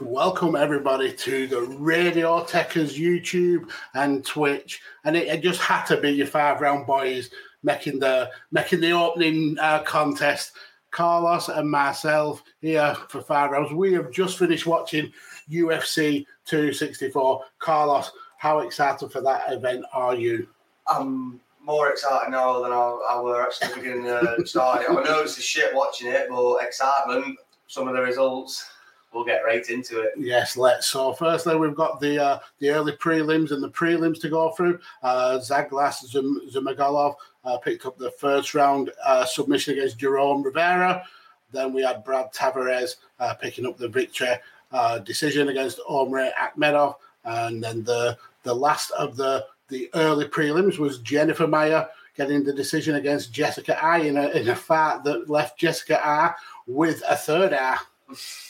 Welcome everybody to the Radio Techers YouTube and Twitch, and it, it, just had to be your five round boys making the making the opening uh, contest. Carlos and myself here for five rounds. We have just finished watching UFC 264. Carlos, how excited for that event are you? I'm more excited now than I, I were actually beginning to start. I know it's a shit watching it, but excitement. Some of the results we'll get right into it. Yes, let's. So firstly, we've got the uh, the early prelims and the prelims to go through. Uh, Zhalgas Zum- Zhumagulov uh, picked up the first round uh, submission against Jerome Rivera. Then we had Brad Tavares uh, picking up the victory uh, decision against Omari Akhmedov, and then the the last of the the early prelims was Jennifer Maia getting the decision against Jessica Eye in a, in a fight that left Jessica Eye with a third eye.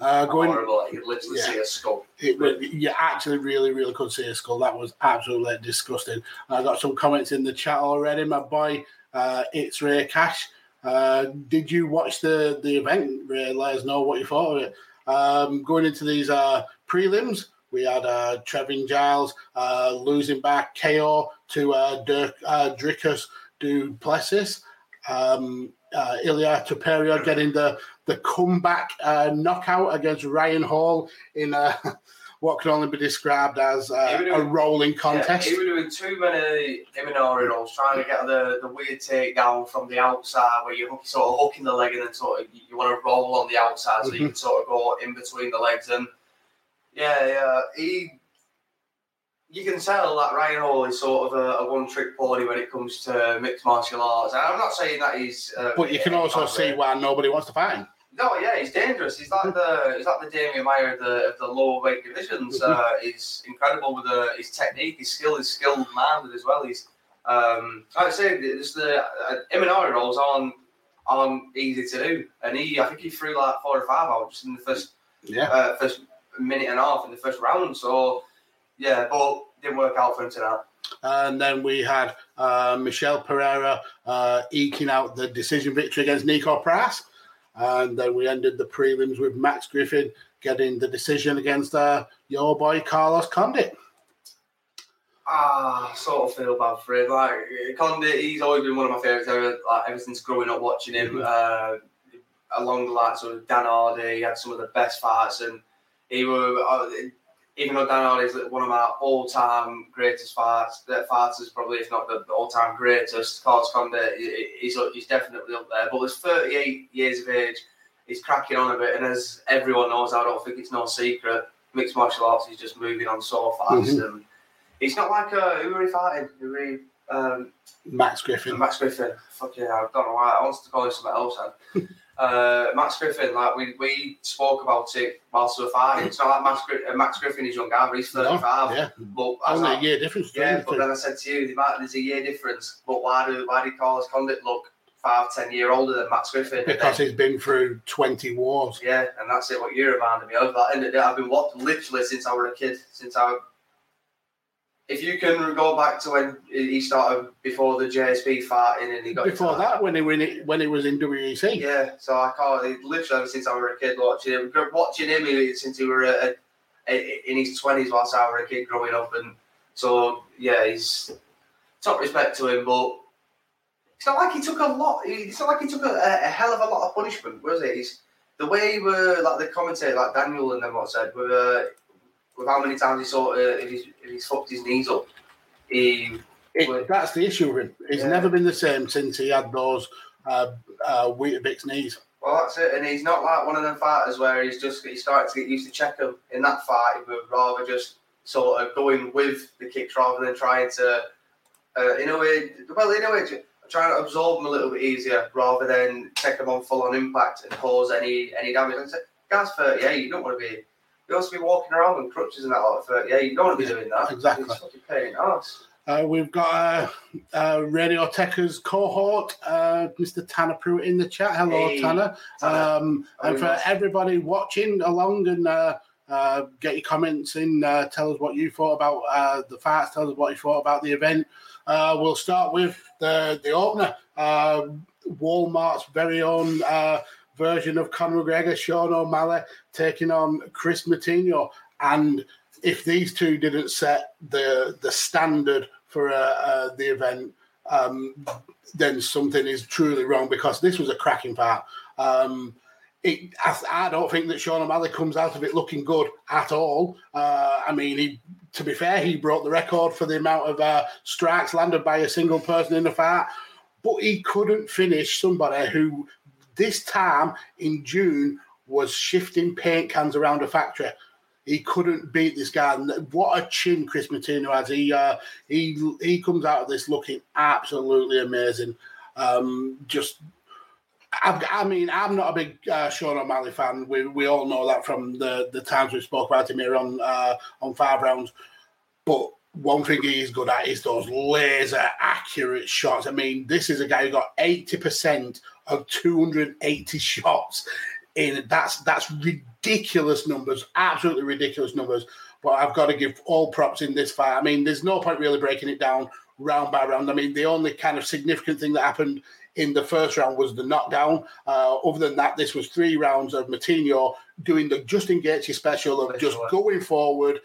Uh, going, horrible. You literally yeah, see a skull. It, you actually really, really could see a skull. That was absolutely disgusting. I got some comments in the chat already. My boy, uh, it's Ray Cash. Uh, did you watch the the event? Ray, let us know what you thought of it. Um, going into these uh, prelims, we had uh, Trevin Giles uh, losing back KO to uh, Dirk uh, Dricus Du Plessis. Um, uh, Ilia Topuria getting the the comeback uh, knockout against Ryan Hall in a, what can only be described as uh, doing, a rolling contest. Yeah, he was doing too many Imanari rolls, trying to get the, the weird takedown from the outside where you're sort of hooking the leg and then sort of you want to roll on the outside so mm-hmm. you can sort of go in between the legs. And yeah, yeah, he. You can tell that Ryan Hall is sort of a, a one-trick pony when it comes to mixed martial arts, and I'm not saying that he's. Uh, but you can also see why nobody wants to fight him. No, yeah, he's dangerous. He's like the he's like the Demian Maia of the of the lower weight divisions. Uh, he's incredible with the, his technique, his skill, his skilled man as well. He's um, like I say, just the uh, Imanari rolls on on easy to do, and he I think he threw like four or five out just in the first yeah uh, first minute and a half in the first round. So yeah, but didn't work out for him tonight. And then we had uh, Michel Pereira uh, eking out the decision victory against Niko Price. And then we ended the prelims with Max Griffin getting the decision against uh, your boy Carlos Condit. Ah, I sort of feel bad for him. Like Condit, he's always been one of my favourites ever, like, ever since growing up watching him. Mm-hmm. Uh, along the lines of Dan Hardy, he had some of the best fights, and he was uh, even though Dan Hardy is one of my all-time greatest fights, fighters, probably if not the all-time greatest, Carlos Condit, he's, he's definitely up there. But he's 38 years of age, he's cracking on a bit, and as everyone knows, I don't think it's no secret, mixed martial arts is just moving on so fast. Mm-hmm. And he's not like a, uh, who are he fighting? Who are he, um, Max Griffin. Max Griffin. Fuck yeah, I don't know why. I wanted to call him something else. Uh, Max Griffin, like we, we spoke about it whilst we were fighting. It's not like Max, uh, Max Griffin is young guy, he's 35. No, yeah. But Only a year difference. Yeah, but then I said to you, there's a year difference. But why do why do Carlos Condit look five, ten year older than Max Griffin? Because he's been through 20 wars. Yeah, and that's it, what you reminded me of. That, and I've been watching literally since I was a kid, since I if you can go back to when he started before the JSP fighting and he got before that when he when he, when he was in WEC. Yeah, so I can't literally ever since I was a kid watching him, watching him since he was a, a, in his twenties whilst I was a kid growing up, and so yeah, he's top respect to him, but it's not like he took a lot. It's not like he took a, a hell of a lot of punishment, was it? He's the way he were like the commentator, like Daniel and them what said, with uh, with how many times he sort of if he's, if he's fucked his knees up, he It, that's the issue with him. He's Yeah. never been the same since he had those uh, uh, Weetabix knees. Well, that's it, and he's not like one of them fighters where he's just he's starting to get used to check him. In that fight, he would rather just sort of going with the kicks rather than trying to, uh, in a way, well, in a way, trying to absorb them a little bit easier rather than take them on full on impact and cause any any damage. I said, guy's 38, you don't want to be. You also be walking around on crutches and that like 38. You don't want to be doing that. Exactly. It's fucking pain arse. Uh, we've got uh, uh, Radio Techers cohort, uh, Mr. Tanner Pruitt in the chat. Hello, Hey, Tanner. Tanner. Um, and for boss? everybody watching along and uh, uh, get your comments in, uh, tell us what you thought about uh, the fights, tell us what you thought about the event. Uh, we'll start with the, the opener, uh, Walmart's very own uh, version of Conor McGregor, Sean O'Malley taking on Kris Moutinho. And if these two didn't set the the standard for uh, uh, the event, um, then something is truly wrong because this was a cracking part. Um, it, I, I don't think that Sean O'Malley comes out of it looking good at all. Uh, I mean, he, to be fair, he broke the record for the amount of uh, strikes landed by a single person in a fight, but he couldn't finish somebody who, this time in June, was shifting paint cans around a factory. He couldn't beat this guy. What a chin Kris Moutinho has. He uh, he he comes out of this looking absolutely amazing. Um, just I, I mean, I'm not a big uh, Sean O'Malley fan. We, we all know that from the, the times we spoke about him here on uh, on Five Rounds. But one thing he is good at is those laser accurate shots. I mean, this is a guy who got 80% of 280 shots in. That's that's ridiculous numbers, absolutely ridiculous numbers. But I've got to give all props in this fight. I mean, there's no point really breaking it down round by round. I mean, the only kind of significant thing that happened in the first round was the knockdown. Uh, other than that, this was three rounds of Moutinho doing the Justin Gaethje special of just going forward,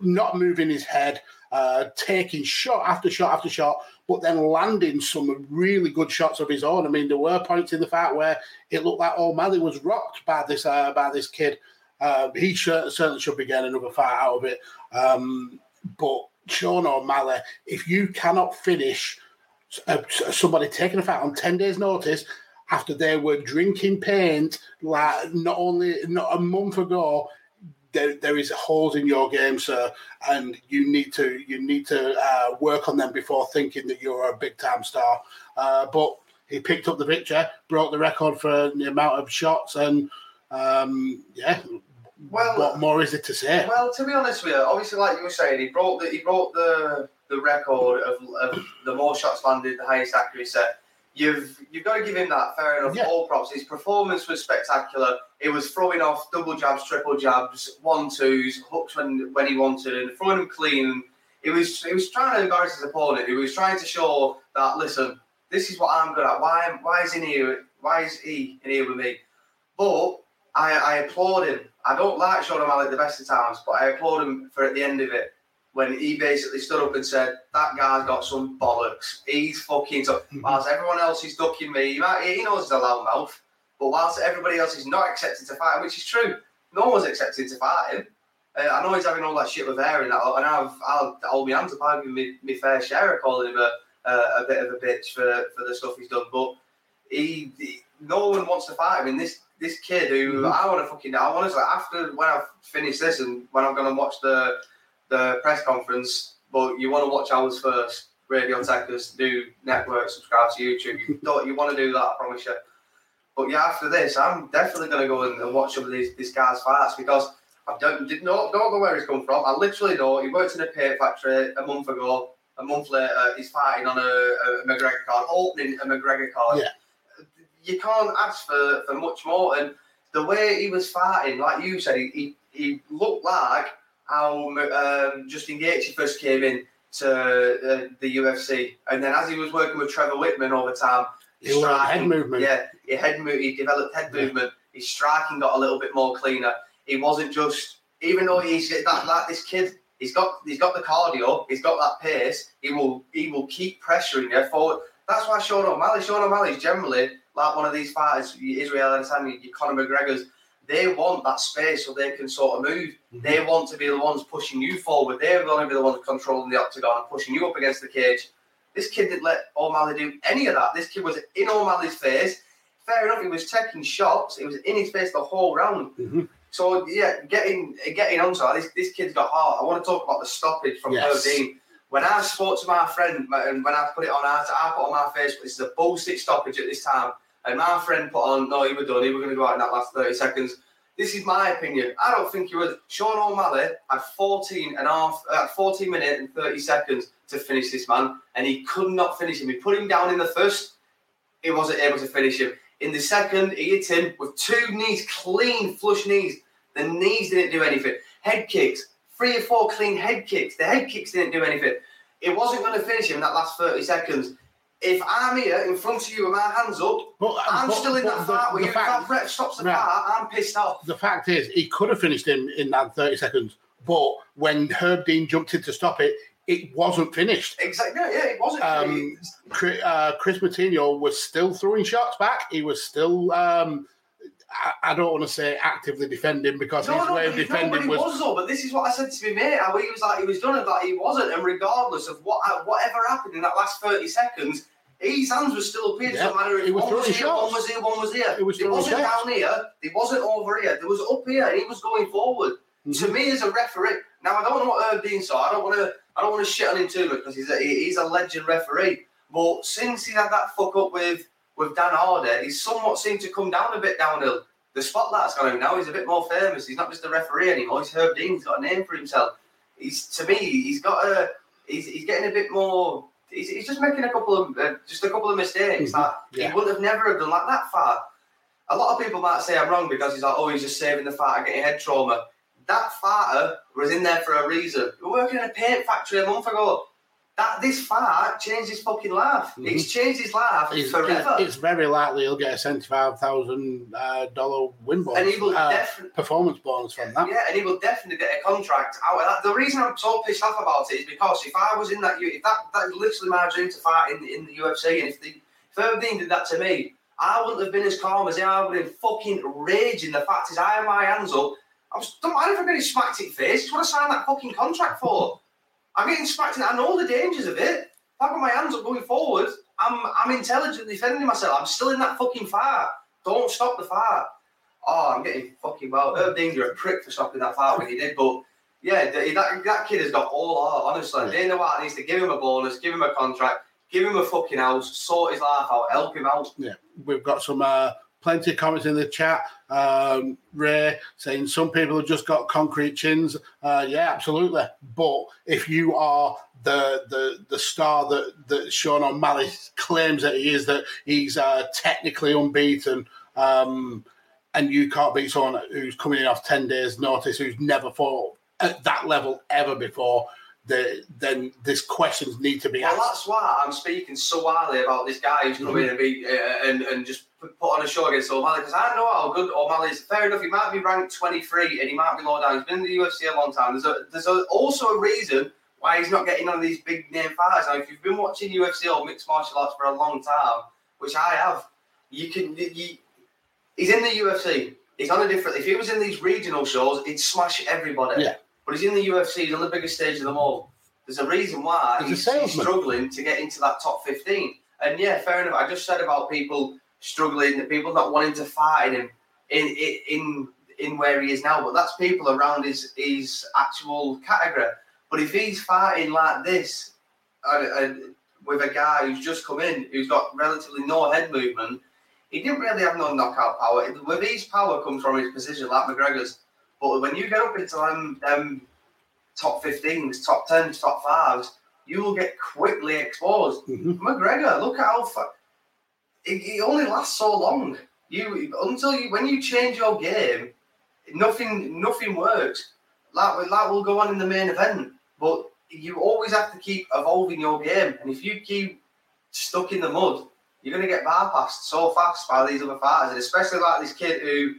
not moving his head, uh, taking shot after shot after shot, but then landing some really good shots of his own. I mean, there were points in the fight where it looked like O'Malley was rocked by this uh, by this kid. Uh, he certainly should be getting another fight out of it. Um, but Sean O'Malley, if you cannot finish somebody taking a fight on 10 days' notice after they were drinking paint, like not only not a month ago, there, there is holes in your game, sir, and you need to you need to uh, work on them before thinking that you're a big time star. Uh, but he picked up the victory, broke the record for the amount of shots, and um, yeah. Well- what more is it to say? Well, to be honest with you, obviously, like you were saying, he broke the he broke the the record of, of the most shots landed, the highest accuracy. You've you've got to give him that. Fair enough. Yeah. All props. His performance was spectacular. It was throwing off double jabs, triple jabs, one twos, hooks when when he wanted, and throwing them clean. He was he was trying to embarrass his opponent. He was trying to show that listen, this is what I'm good at. Why why is he in here? Why is he in here with me? But I, I applaud him. I don't like Sean O'Malley at the best of times, but I applaud him for at the end of it when he basically stood up and said, "That guy's got some bollocks. He's fucking tough." Whilst everyone else is ducking me, he, might, he knows he's a loud mouth, but whilst everybody else is not accepted to fight him, which is true, no one's accepted to fight him. Uh, I know he's having all that shit with hair and that, and I've I'll hold my hands up. I've given me, me fair share of calling him a, a, a bit of a bitch for, for the stuff he's done, but he, he- no one wants to fight him. And this this kid who Mhm. I want to fucking I honestly after when I've finished this and when I'm going to watch the the press conference, but you want to watch ours first. Radio Techers, do network, subscribe to YouTube. You don't you want to do that? I promise you. But yeah, after this, I'm definitely going to go and, and watch some of these this guy's fights because I don't did not don't know where he's come from. I literally know he worked in a paint factory a month ago. A month later, he's fighting on a, a McGregor card, opening a McGregor card. Yeah. You can't ask for, for much more. And the way he was fighting, like you said, he, he, he looked like how um, Justin Gaethje first came in to uh, the UFC, and then as he was working with Trevor Wittman all the time, He learned head movement. Yeah, he head move, he developed head Yeah. movement. His striking got a little bit more cleaner. He wasn't just even though he's that like this kid. He's got he's got the cardio. He's got that pace. He will he will keep pressuring you forward. That's why Sean O'Malley. Sean O'Malley's generally like one of these fighters, Israel Adesanya, your Conor McGregor's. They want that space so they can sort of move. Mm-hmm. They want to be the ones pushing you forward. They're going to be the ones controlling the octagon and pushing you up against the cage. This kid didn't let O'Malley do any of that. This kid was in O'Malley's face. Fair enough, he was taking shots. He was in his face the whole round. Mm-hmm. So yeah, getting getting on to that, this, this kid's got heart. I want to talk about the stoppage from yes. When I spoke to my friend and when I put it on, I put on my Facebook, this is a bullshit stoppage at this time. And my friend put on, no, he was done. He was going to go out in that last 30 seconds. This is my opinion. I don't think he was. Sean O'Malley had 14 and half, uh, 14 minutes and 30 seconds to finish this man, and he could not finish him. He put him down in the first. He wasn't able to finish him. In the second, he hit him with two knees, clean, flush knees. The knees didn't do anything. Head kicks, three or four clean head kicks. The head kicks didn't do anything. It wasn't going to finish him in that last 30 seconds if I'm here in front of you with my hands up, but, uh, I'm but, still in that fight where you fact, that stops the right, car, I'm pissed off. The fact is, he could have finished him in that 30 seconds, but when Herb Dean jumped in to stop it, it wasn't finished. Exactly. Yeah, it wasn't. Um, Chris, uh, Kris Moutinho was still throwing shots back. He was still. Um, I, I, don't want to say actively defending because no, his no, way of defending no, was. was though, but this is what I said to my mate. How he was like, he was done it, like he wasn't, and regardless of what whatever happened in that last thirty seconds, his hands were still up here. Yeah. Doesn't matter if one was, here, one was here, one was here. It, was it wasn't shots. down here. It wasn't over here. It was up here, and he was going forward. Mm-hmm. To me, as a referee, now I don't know what Herb Dean saw. I don't want to. I don't want to shit on him too much because he's a, he's a legend referee. But since he had that fuck up with with Dan Hardy, he's somewhat seemed to come down a bit downhill. The spotlight's got him now. He's a bit more famous. He's not just a referee anymore. He's Herb Dean. He's got a name for himself. He's to me. He's got a. He's, he's getting a bit more he's, he's just making a couple of uh, just a couple of mistakes mm-hmm. that yeah. he would have never have done like that far. A lot of people might say I'm wrong because he's like, oh, he's just saving the fighter getting head trauma. That fighter was in there for a reason. We were working in a paint factory a month ago that this fight changed his fucking life. Mm-hmm. It's changed his life it's, forever. It's, very likely he'll get a seventy-five thousand uh, dollar win bonus, and he will uh, definitely performance bonus from that. Yeah, and he will definitely get a contract out of that. The reason I'm so pissed off about it is because if I was in that, if that that's literally my dream to fight in, in the UFC, and if the if Dean did that to me, I wouldn't have been as calm as. I would have been fucking raging. The fact is, I have my hands up. I was, don't mind if I'm getting smacked in the face. What I signed that fucking contract for? I'm getting smacked in I know the dangers of it. If I've got my hands up going forward, I'm I'm intelligently defending myself. I'm still in that fucking fight. Don't stop the fight. Oh, I'm getting fucking well. Herb Dean, a prick for stopping that fight when he did, but yeah, that, that kid has got all heart, honestly. Yeah. Dana White needs to give him a bonus, give him a contract, give him a fucking house, sort his life out, help him out. Yeah, we've got some uh, plenty of comments in the chat. Um, Ray saying some people have just got concrete chins. Uh, yeah, absolutely. But if you are the the the star that that Sean O'Malley claims that he is, that he's uh, technically unbeaten. Um, and you can't beat someone who's coming in off 10 days' notice, who's never fought at that level ever before the, then these questions need to be asked. Well, that's why I'm speaking so highly about this guy who's coming mm-hmm. in and, be, uh, and, and just put on a show against O'Malley because I know how good O'Malley is. Fair enough, he might be ranked 23 and he might be low down. He's been in the UFC a long time. There's, a, there's a, also a reason why he's not getting on these big name fights. Now, if you've been watching UFC or mixed martial arts for a long time, which I have, you can. You, he's in the UFC. He's on a different. If he was in these regional shows, he'd smash everybody. Yeah. But he's in the UFC, he's on the biggest stage of them all. There's a reason why he's, he's, struggling to get into that top 15. And yeah, fair enough. I just said about people struggling, the people not wanting to fight him in in in where he is now, but that's people around his his actual category. But if he's fighting like this, with a guy who's just come in, who's got relatively no head movement, he didn't really have no knockout power. With his power comes from his position, like McGregor's. But when you get up into them, top 15s, top 10s, top 5s, you will get quickly exposed. Mm-hmm. McGregor, look at how far. It, it, only lasts so long. You until you when you change your game, nothing nothing works. That that will go on in the main event, but you always have to keep evolving your game. And if you keep stuck in the mud, you're going to get bypassed so fast by these other fighters, and especially like this kid who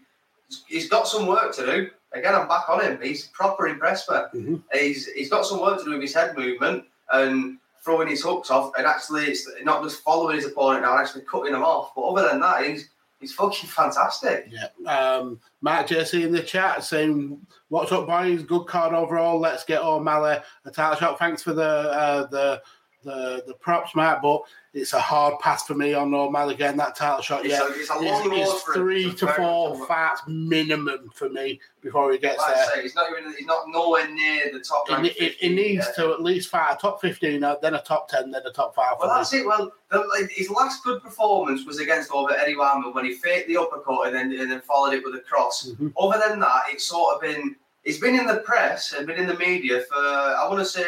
he's got some work to do again, I'm back on him. He's proper impressed me. Mm-hmm. He's he's got some work to do with his head movement and throwing his hooks off, and actually it's not just following his opponent now, actually cutting them off. But other than that, he's He's fucking fantastic. Yeah. Um, Matt Jesse in the chat saying, "What's up, boys? Good card overall. Let's get O'Malley a title shot. Thanks for the uh, the the the props, might, But it's a hard pass for me on O'Malley getting that title shot. It's yeah, a- it's a long road for three to four fights minimum for me before he gets Like there. Say, he's not even he's not nowhere near the top. He, he needs yet. to at least fight a top fifteen, uh, then a top ten, then a top five. Well, me. that's it. Well, the, his last good performance was against over Eddie Wineland when he faked the uppercut and then and then followed it with a cross. Mhm. Other than that, it's sort of been. He's been in the press and been in the media for. I want to say,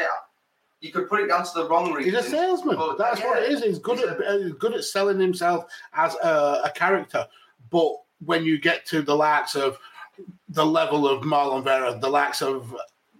you could put it down to the wrong reason. He's a salesman. But, That's what it is. He's good he's at he's good at selling himself as a, a character. But when you get to the likes of the level of Marlon Vera, the likes of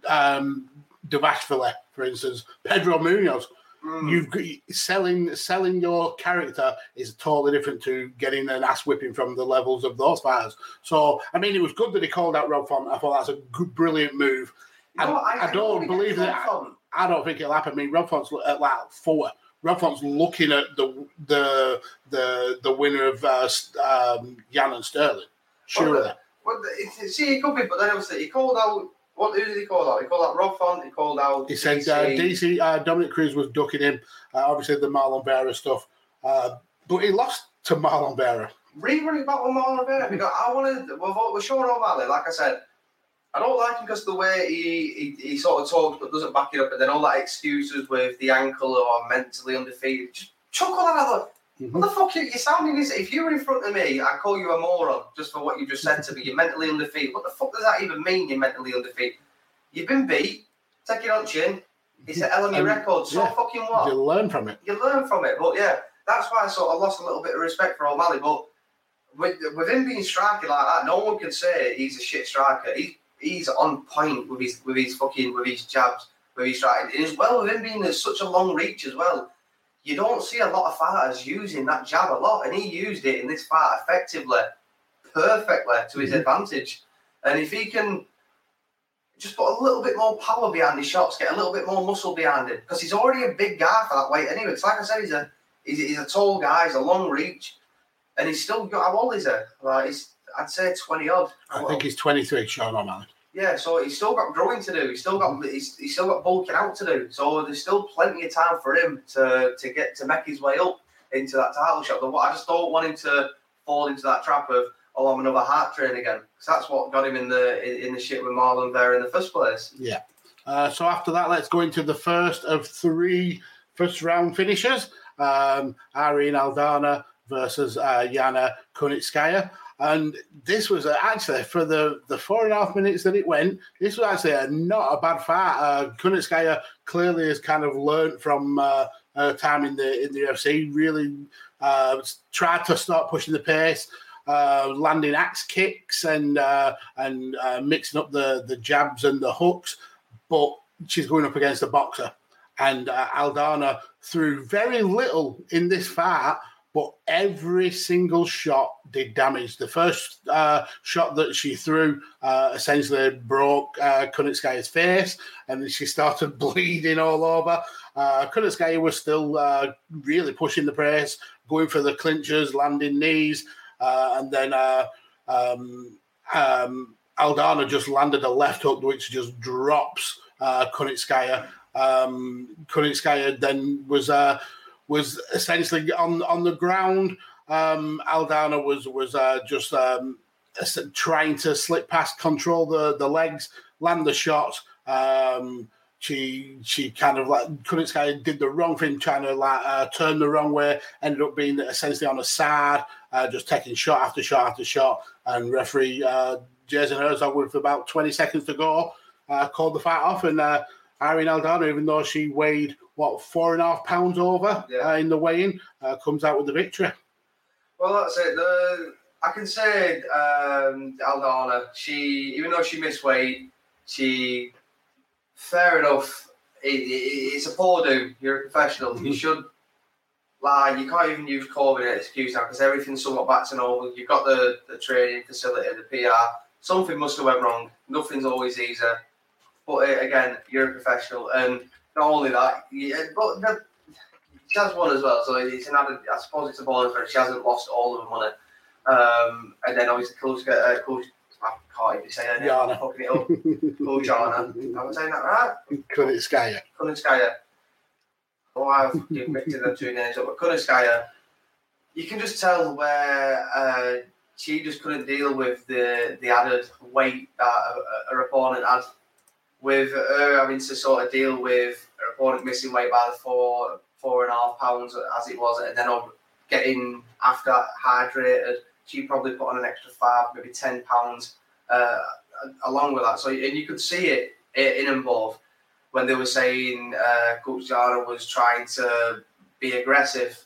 um, Dvalishvili, for instance, Pedro Munhoz, Mm. you've got, selling selling your character is totally different to getting an ass whipping from the levels of those fighters. So, I mean, it was good that he called out Rob Font. I thought that's a good, brilliant move. You know, I- I don't believe that- Font. I don't think it'll happen. I mean, Rob Font's at like four. Rob Font's looking at the the the the winner of uh, um, Yan and Sterling. Surely, Well, see, he could be, but then obviously he called out. What who did he call out? He called out Rob Font. He called out. he said uh, DC uh, Dominick Cruz was ducking him. Uh, obviously, the Marlon Vera stuff, uh, but he lost to Marlon Vera. rerun it back with Marlon Vera because I want to. With, with Sean O'Malley, like I said, I don't like him because the way he, he he sort of talks but doesn't back it up, and then all that excuses with the ankle or mentally undefeated. Just chuck all that out. Mhm. What the fuck? You, you're sounding this. If you were in front of me, I'd call you a moron just for what you just said to me. You're mentally undefeated. What the fuck does that even mean? You're mentally undefeated. You've been beat. Take it on chin. It's an LME Um, record. So yeah. fucking what? You learn from it. you learn from it. But yeah, that's why I sort of lost a little bit of respect for O'Malley. But with, with him being striking like that, no one can say he's a shit striker. He, he's on point with his with his fucking with his jabs, with his striking. And as well with him being such a long reach as well. You don't see a lot of fighters using that jab a lot, and he used it in this fight effectively, perfectly to his Mhm. advantage. And if he can just put a little bit more power behind his shots, get a little bit more muscle behind it, because he's already a big guy for that weight anyway. It's like I said, he's a he's, he's a tall guy, he's a long reach, and he's still got how old is he? Like he's I'd say twenty odd. I think he's 23, Sean O'Malley. Yeah, so he's still got growing to do. He's still got he's, he's still got bulking out to do. So there's still plenty of time for him to to get to make his way up into that title shot. But I just don't want him to fall into that trap of oh I'm another heart train again because that's what got him in the in, in the shit with Marlon there in the first place. Uh, so after that, let's go into the first of three first round finishers. Um, Irene Aldana versus uh, Yana Kunitskaya. And this was uh, actually, for the, the four and a half minutes that it went, this was actually a, not a bad fight. Uh, Kunitskaya clearly has kind of learnt from uh, her time in the in the UFC, really uh, tried to start pushing the pace. Uh, landing axe kicks and uh, and uh, mixing up the, the jabs and the hooks, but she's going up against a boxer. And uh, Aldana threw very little in this fight, but every single shot did damage. The first uh, shot that she threw uh, essentially broke uh, Kunitskaya's face, and then she started bleeding all over. Uh, Kunitskaya was still uh, really pushing the press, going for the clinchers, landing knees, uh, and then uh, um, um, Aldana just landed a left hook, which just drops uh, Kunitskaya. Um, Kunitskaya then was uh, was essentially on on the ground. Um, Aldana was was uh, just um, trying to slip past, control the the legs, land the shot. Um, she she kind of like Kunitskaya did the wrong thing, trying to like uh, turn the wrong way. Ended up being essentially on a side, uh, just taking shot after shot after shot. And referee uh, Jason Herzog, with about twenty seconds to go, uh, called the fight off. And uh, Irene Aldana, even though she weighed what four and a half pounds over Yeah. uh, in the weigh-in, uh, comes out with the victory. Well, that's it. The I can say um, Aldana. She, even though she missed weight, she fair enough. It, it, it's a poor do. You're a professional. You should lie. You can't even use COVID as an excuse now because everything's somewhat back to normal. You've got the, the training facility, the PR. Something must have went wrong. Nothing's always easy. But uh, again, you're a professional, and not only that, yeah, but the, she has won as well, so it's an added. I suppose it's a bonus for her. She hasn't lost all of her money, Um, and then obviously Kulska, uh, Kulska, I can't even say her name. Yana. Fucking it up. Kuljana. Am I saying that right? Kunitskaya. Kunitskaya. Oh, I've mixed the two names up. But Kunitskaya, you can just tell where uh, she just couldn't deal with the, the added weight that a, her opponent had. With her having to sort of deal with her opponent missing weight by the four four and a half pounds as it was, and then on getting after hydrated, she probably put on an extra five, maybe ten pounds uh, along with that. So and you could see it in them both when they were saying uh, Coach Jara was trying to be aggressive,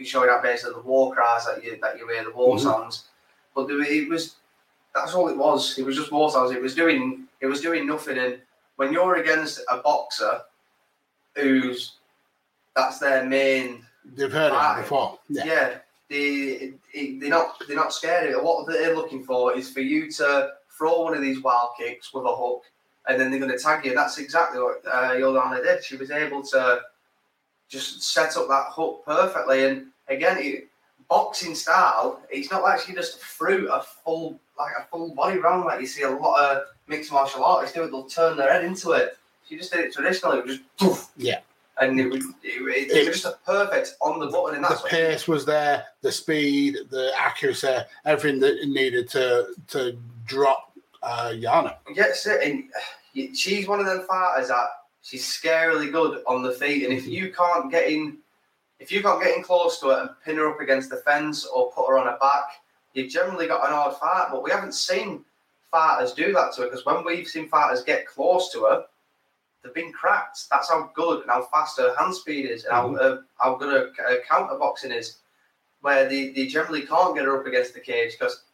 showing out basically the war cries that you that you hear, the war Mhm. songs. But it was that's all it was. It was just war songs. It was doing it was doing nothing. And when you're against a boxer who's that's their main They've heard Right. it before. Yeah. yeah, they, they're not they're not scared of it. What they're looking for is for you to throw one of these wild kicks with a hook, and then they're going to tag you. That's exactly what uh, Yolanda did. She was able to just set up that hook perfectly. And again, it, boxing style, it's not like she just threw a full like a full body round like you see a lot of mixed martial artists do. It, they'll turn their head into it. She just did it traditionally. It was just poof. Yeah. And it was, it, it, it was just a perfect on the button, and The that's what pace was there, the speed, the accuracy, everything that it needed to to drop uh, Yana. it, and uh, she's one of them fighters that she's scarily good on the feet, and if you can't get in, if you can't get in close to her and pin her up against the fence or put her on her back, you've generally got an odd fight. But we haven't seen fighters do that to her because when we've seen fighters get close to her, they've been cracked. That's how good and how fast her hand speed is, and how, uh, how good her uh, counter boxing is. Where they, they generally can't get her up against the cage because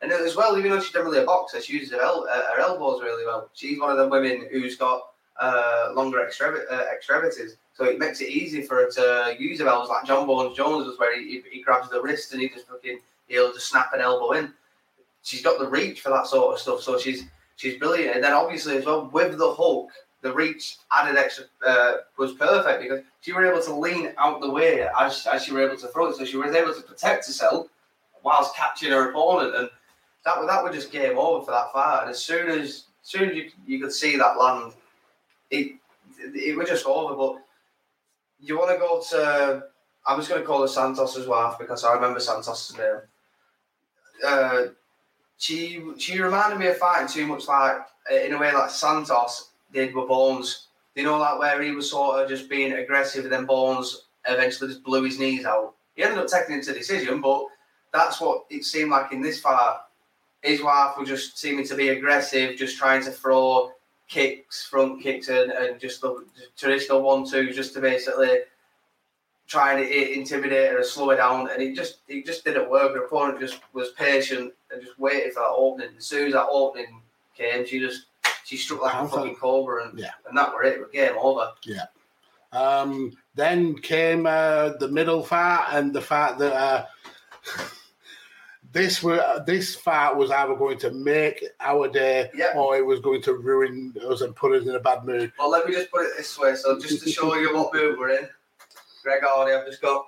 and as well, even though she's generally a boxer, she uses her, el- uh, her elbows really well. She's one of the women who's got uh, longer extrevi- uh, extremities, so it makes it easy for her to use her elbows. Like Jon Bones Jones was where he, he grabs the wrist and he just fucking he'll just snap an elbow in. She's got the reach for that sort of stuff, so she's she's brilliant. And then obviously as well with the hook, the reach added extra uh, was perfect because she were able to lean out the way as, as she were able to throw it, so she was able to protect herself whilst catching her opponent and that that was just game over for that fight. And as soon as, as soon as you, you could see that land, it it was just over. But you want to go to? I was going to call her Santos' wife because I remember Santos's name. Uh, she she reminded me of fighting too much like in a way like Santos did with Bones. You know, like where he was sort of just being aggressive, and then Bones eventually just blew his knees out. He ended up taking it to decision, but that's what it seemed like in this fight his wife was just seeming to be aggressive, just trying to throw kicks, front kicks, and, and just the traditional one two, just to basically try and i- intimidate her and slow her down. And it just it just didn't work. Her opponent just was patient and just waited for that opening. As soon as that opening came, she just she struck like a fucking cobra, and Yeah. and that were it. It was game over. Um, then came uh, the middle fight and the fact that uh, this were this fight was either going to make our day Yeah. or it was going to ruin us and put us in a bad mood. Well, let me just put it this way. So just to show you what mood we're in, Greg Hardy, I've just got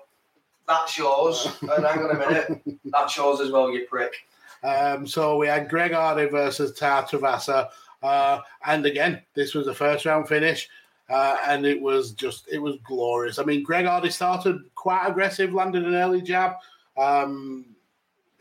that shows. And hang on a minute, that shows as well, you prick. Um, so we had Greg Hardy versus Tartavasa. Uh, and again, this was a first round finish. Uh, and it was just, it was glorious. I mean, Greg Hardy started quite aggressive, landed an early jab. Um,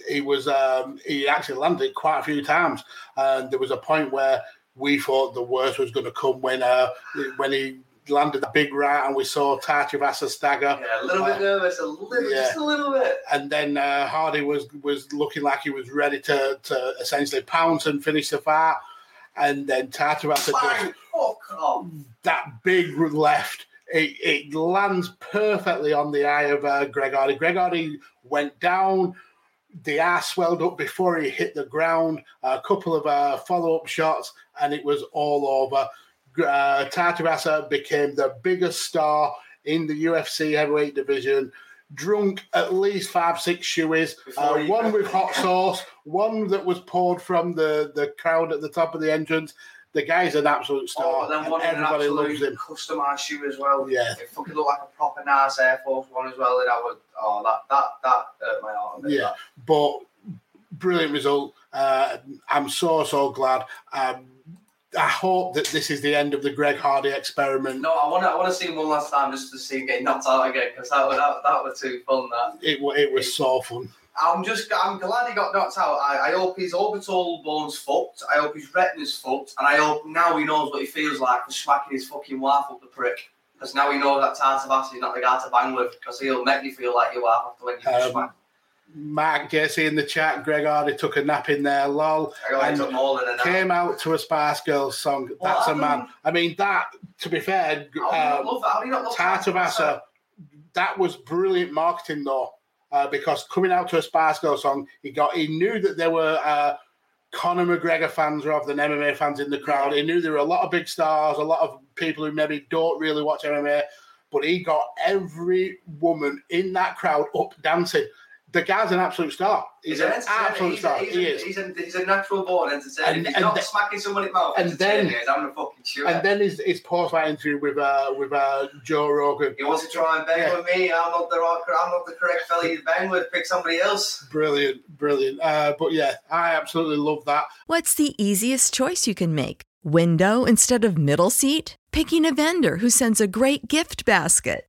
he was, um, he actually landed quite a few times. And there was a point where we thought the worst was going to come when, uh, when he landed the big right and we saw Tartavasa stagger Yeah, a little bit nervous, a little, Yeah. just a little bit. and then uh, Hardy was was looking like he was ready to to essentially pounce and finish the fight, and then Tartarasa does off. that big left. It, it lands perfectly on the eye of uh, Greg Hardy. Greg went down. The eye swelled up before he hit the ground. A couple of uh, follow up shots, and it was all over. Uh, Tartarasa became the biggest star in the UFC heavyweight division. Drunk at least five, six shoeys. Uh, one with hot sauce, one that was poured from the, the crowd at the top of the entrance. The guy's an absolute star. Oh, then one in an everybody loves him. customised shoe as well. Yeah. It fucking looked like a proper nice Air Force One as well. And I would, oh, that that that hurt my heart. Yeah. that. But brilliant result. Uh, I'm so so glad. Um, I hope that this is the end of the Greg Hardy experiment. No, I want to. I want to see him one last time just to see him get knocked out again because that, that that was too fun. That it it was so fun. I'm just. I'm glad he got knocked out. I, I hope his orbital bone's fucked. I hope his retina's fucked, and I hope now he knows what he feels like for smacking his fucking wife up the prick. Because now we know that Tartavas is not the guy to bang with because he'll make you feel like you are after when you um, smack. Mark Jesse in the chat, Greg Hardy took a nap in there, lol. And took more than a nap. Came out to a Spice Girls song. That's a man. I mean, that, to be fair, um, love that? that was brilliant marketing though. Uh, because coming out to a Spice Girls song, he got he knew that there were uh, Conor McGregor fans rather than MMA fans in the crowd. He knew there were a lot of big stars, a lot of people who maybe don't really watch MMA, but he got every woman in that crowd up dancing the guy's an absolute star. He's, he's an, absolute he's star. A, he's he a, is. He's a, he's a natural born entertainer. And, he's and not the, smacking somebody's mouth. And then he's having a fucking shoot. And then his, his post-fight interview with uh, with uh, Joe Rogan. He wants to try and bang yeah. with me. I'm not the I'm not the correct fella you bang with. Pick somebody else. Brilliant, brilliant. Uh, but yeah, I absolutely love that. What's the easiest choice you can make? Window instead of middle seat? Picking a vendor who sends a great gift basket?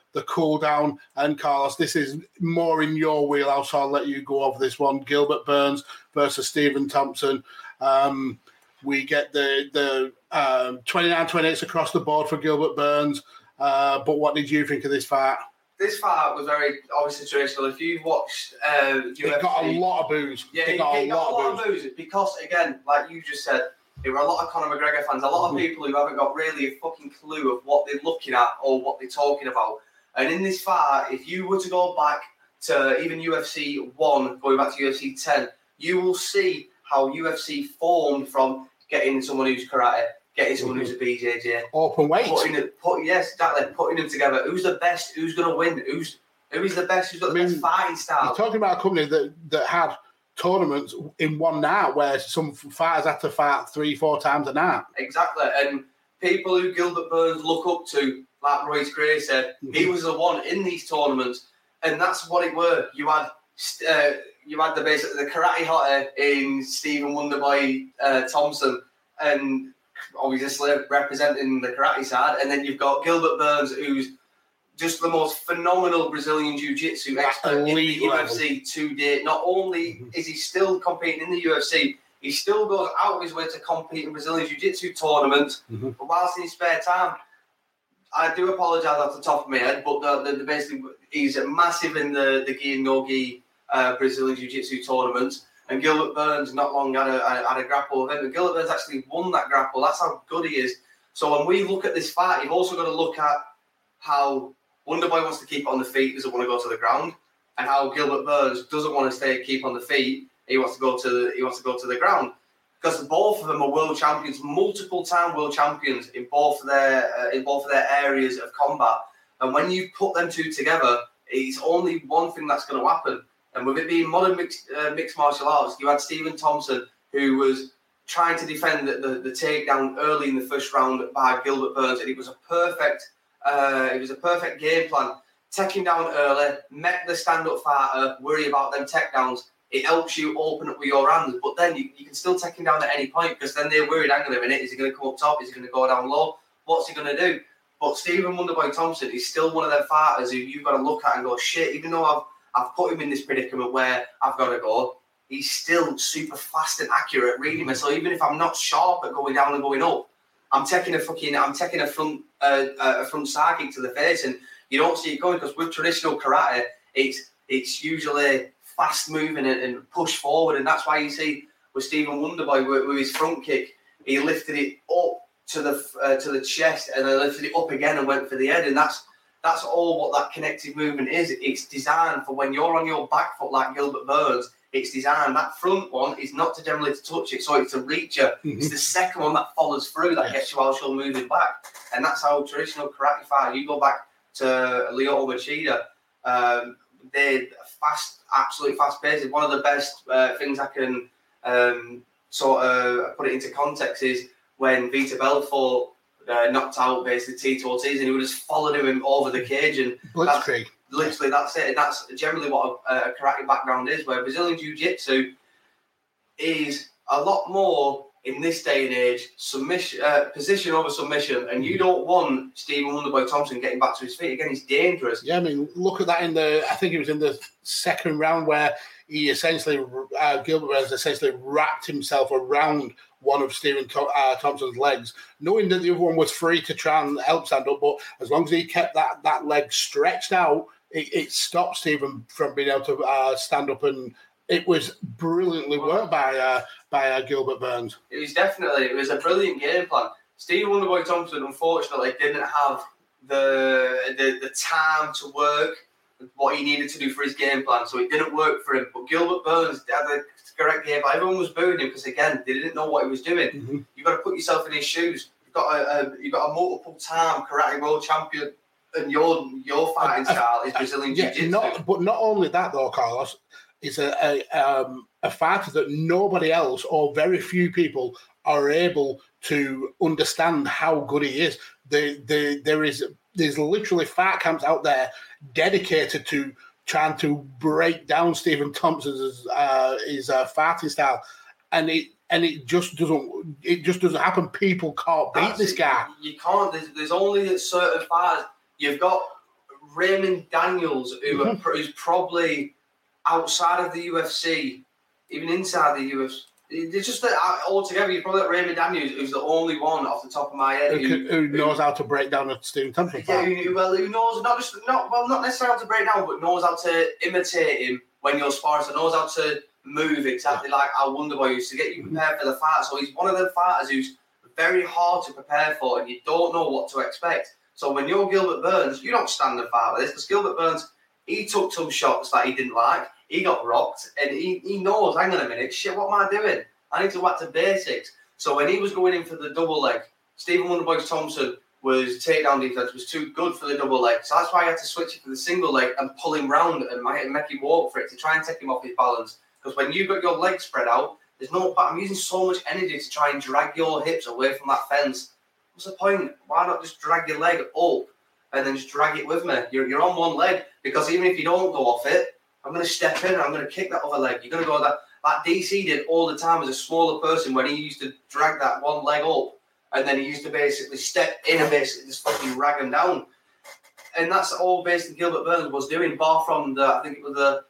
the cool down. And Carlos, this is more in your wheelhouse. So I'll let you go over this one. Gilbert Burns versus Stephen Thompson. Um, we get the the um, 29 28s across the board for Gilbert Burns. Uh, but what did you think of this fight? This fight was very obviously situational. If you watched, uh, UFC, it got a lot of boos. Yeah, it, got, it a, lot a, lot of boos because, again, like you just said, there were a lot of Conor McGregor fans, a lot of mm-hmm. people who haven't got really a fucking clue of what they're looking at or what they're talking about. And in this fight, if you were to go back to even UFC 1, going back to UFC 10, you will see how UFC formed from getting someone who's karate, getting someone mm-hmm. who's a BJJ, open weight, putting it, put, yes, exactly, putting them together. Who's the best? Who's going to win? Who's who is the best? Who's got I mean, the best fighting style? You're talking about a company that that had tournaments in one night where some fighters had to fight three, four times a night. Exactly, and people who Gilbert Burns look up to like Royce Gracie, mm-hmm. he was the one in these tournaments, and that's what it were. You had uh, you had the basic the karate hotter in Stephen Wonderboy uh, Thompson, and obviously representing the karate side, and then you've got Gilbert Burns, who's just the most phenomenal Brazilian jiu-jitsu expert in the UFC to date. Not only mm-hmm. is he still competing in the UFC, he still goes out of his way to compete in Brazilian jiu-jitsu tournaments, mm-hmm. but whilst in his spare time I do apologise off the top of my head, but the, the, basically he's massive in the the gi and no gi uh, Brazilian Jiu Jitsu tournaments. And Gilbert Burns not long had a, had a grapple with him. And Gilbert Burns actually won that grapple. That's how good he is. So when we look at this fight, you've also got to look at how Wonderboy wants to keep on the feet, doesn't want to go to the ground, and how Gilbert Burns doesn't want to stay keep on the feet. He wants to go to the, he wants to go to the ground because both of them are world champions, multiple time world champions in both of their uh, in both their areas of combat. And when you put them two together, it's only one thing that's going to happen. And with it being modern mixed, uh, mixed martial arts, you had Stephen Thompson who was trying to defend the, the, the, takedown early in the first round by Gilbert Burns, and it was a perfect uh, it was a perfect game plan. Take him down early, met the stand-up fighter, worry about them takedowns, it helps you open up with your hands. But then you, you can still take him down at any point because then they're worried, hang on a minute, is he going to come up top? Is he going to go down low? What's he going to do? But Stephen Wonderboy Thompson is still one of them fighters who you've got to look at and go, shit, even though I've I've put him in this predicament where I've got to go, he's still super fast and accurate reading me. So even if I'm not sharp at going down and going up, I'm taking a fucking, I'm taking a front, uh, a front side kick to the face, and you don't see it going because with traditional karate, it's it's usually fast moving and, and push forward, and that's why you see with Stephen Wonderboy with, with his front kick, he lifted it up to the uh, to the chest and then lifted it up again and went for the head, and that's that's all what that connected movement is. It's designed for when you're on your back foot like Gilbert Burns. It's designed that front one is not to generally to touch it, so it's a reacher. Mm-hmm. It's the second one that follows through that yes. gets you while you're moving back, and that's how traditional karate fight. You go back to Lyoto Machida, um, they're fast, absolutely fast paced. One of the best uh, things I can um, sort of put it into context is when Vitor Belfort uh, knocked out basically Tito Ortiz and he would just followed him over the cage and Blitzkrieg. Literally, that's it. And that's generally what a, a karate background is, where Brazilian Jiu Jitsu is a lot more in this day and age, submission, uh, position over submission, and you don't want Stephen Wonderboy Thompson getting back to his feet again. He's dangerous. Yeah, I mean, look at that in the. I think it was in the second round where he essentially uh, Gilbert has essentially wrapped himself around one of Stephen uh, Thompson's legs, knowing that the other one was free to try and help stand up. But as long as he kept that that leg stretched out, it, it stopped Stephen from being able to uh, stand up and. It was brilliantly worked by uh, by uh, Gilbert Burns. It was definitely it was a brilliant game plan. Steve Wonderboy Thompson unfortunately didn't have the, the the time to work what he needed to do for his game plan, so it didn't work for him. But Gilbert Burns had the correct game plan. Everyone was booing him because again they didn't know what he was doing. Mm-hmm. You've got to put yourself in his shoes. You've got a, a you've got a multiple time karate world champion, and your your fighting uh, style is Brazilian yeah, jiu-jitsu. Not, but not only that though, Carlos. It's a, a, um, a fighter that nobody else or very few people are able to understand how good he is. The, the, there is there's literally fight camps out there dedicated to trying to break down Stephen Thompson's uh, his uh, fighting style, and it and it just doesn't it just doesn't happen. People can't beat That's this guy. You can't. There's, there's only certain fighters. You've got Raymond Daniels, who mm-hmm. are, who's probably outside of the UFC, even inside the UFC, it's just that uh, altogether, you probably got Raymond Daniels, who's the only one off the top of my head who, who, who knows how to break down a Stephen Thompson. Yeah, who, well, who knows not just not well, not necessarily how to break down, but knows how to imitate him when you're sparring. So knows how to move exactly yeah. like Al Wonderboy used to get you prepared for the fight. So he's one of the fighters who's very hard to prepare for, and you don't know what to expect. So when you're Gilbert Burns, you don't stand and fight with this because Gilbert Burns, he took some shots that he didn't like he got rocked and he, he knows, hang on a minute, shit, what am I doing? I need to back to basics. So when he was going in for the double leg, Stephen Wonderboy Thompson was takedown defense was too good for the double leg. So that's why I had to switch it for the single leg and pull him round and make him walk for it to try and take him off his balance. Because when you've got your legs spread out, there's no I'm using so much energy to try and drag your hips away from that fence. What's the point? Why not just drag your leg up and then just drag it with me? You're, you're on one leg because even if you don't go off it, I'm going to step in and I'm going to kick that other leg. You're going to go that. Like DC did all the time as a smaller person when he used to drag that one leg up and then he used to basically step in and basically just fucking rag him down. And that's all basically Gilbert Burns was doing, bar from the, I think it was the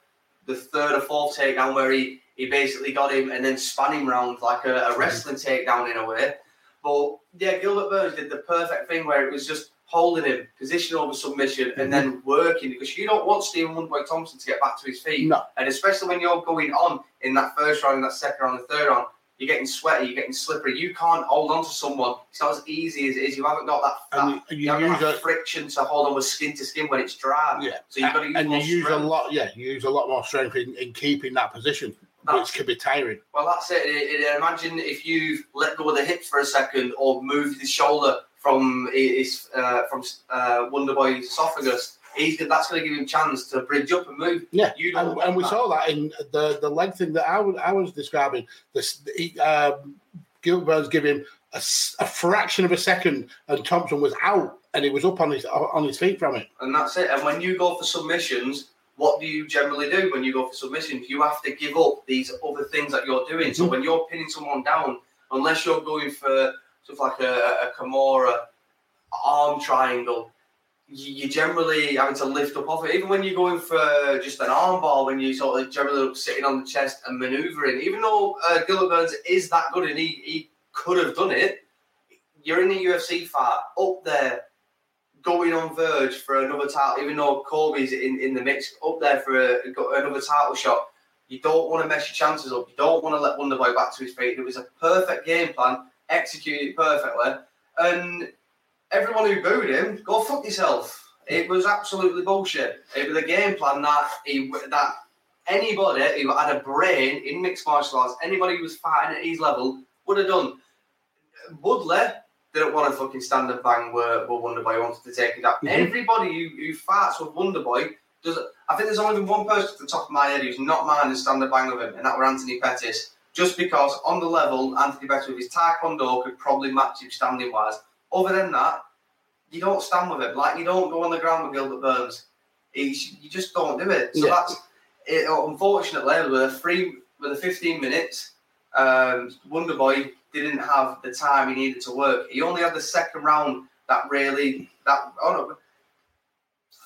the third or fourth takedown where he, he basically got him and then spun him round like a, a wrestling takedown in a way. But yeah, Gilbert Burns did the perfect thing where it was just holding him, position over submission, mm-hmm. and then working because you don't want Stephen Wonderboy Thompson to get back to his feet. No. And especially when you're going on in that first round, in that second round, the third round, you're getting sweaty, you're getting slippery. You can't hold on to someone. It's not as easy as it is. You haven't got that, that you, you, you use that friction to hold on with skin to skin when it's dry. Yeah. So you've got to use and you use strength. a lot. Yeah, you use a lot more strength in, in keeping that position, which could be tiring. Well, that's it- Imagine if you've let go of the hips for a second or moved the shoulder from his uh, from uh, Wonderboy's esophagus. He's that's going to give him a chance to bridge up and move. Yeah, You and, and we that. saw that in the the leg thing that I was, I was describing. This he, um, Gilbert Burns gave him a, a fraction of a second, and Thompson was out, and he was up on his on his feet from it. and that's it. And when you go for submissions, what do you generally do when you go for submissions? You have to give up these other things that you're doing. So Mhm. when you're pinning someone down, unless you're going for of like a, a Kimura arm triangle, you, you're generally having to lift up off it. Even when you're going for just an arm bar, when you sort of generally sitting on the chest and manoeuvring, even though uh, Gilbert Burns is that good and he, he could have done it, you're in the UFC fight up there, going on verge for another title. Even though Colby's in, in the mix, up there for a, another title shot. You don't want to mess your chances up. You don't want to let Wonderboy back to his feet. It was a perfect game plan, executed perfectly, and everyone who booed him, go fuck yourself. It was absolutely bullshit. It was a game plan that he that anybody who had a brain in mixed martial arts, anybody who was fighting at his level, would have done. Woodley didn't want to fucking stand and bang where, where Wonderboy wanted to take it up. Mm-hmm. Everybody who, who fights with Wonderboy does. I think there's only been one person at the top of my head who's not minding stand and bang with him, and that were Anthony Pettis. Just because on the level, Anthony Pettis with his taekwondo could probably match him standing wise. Other than that, you don't stand with him. Like you don't go on the ground with Gilbert Burns. He's, you just don't do it. So yeah. that's it, unfortunately with the three with the 15 minutes. Um, Wonderboy didn't have the time he needed to work. He only had the second round that really that oh no,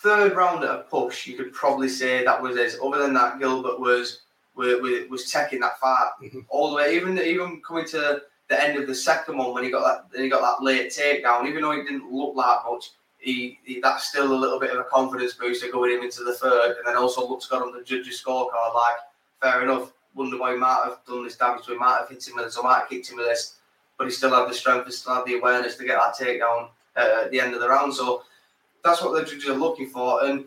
third round at a push. You could probably say that was his. Other than that, Gilbert was was, was taking that fight mm-hmm. all the way. Even even coming to the end of the second one when he got that then he got that late takedown. Even though he didn't look that much, he, he, that's still a little bit of a confidence booster going him into the third. And then also looks good on the judges' scorecard. Like fair enough. Wonder why he might have done this damage. He might have hit him with this, or might have kicked him with this, but he still had the strength, he still had the awareness to get that takedown uh, at the end of the round. So that's what the judges are looking for. And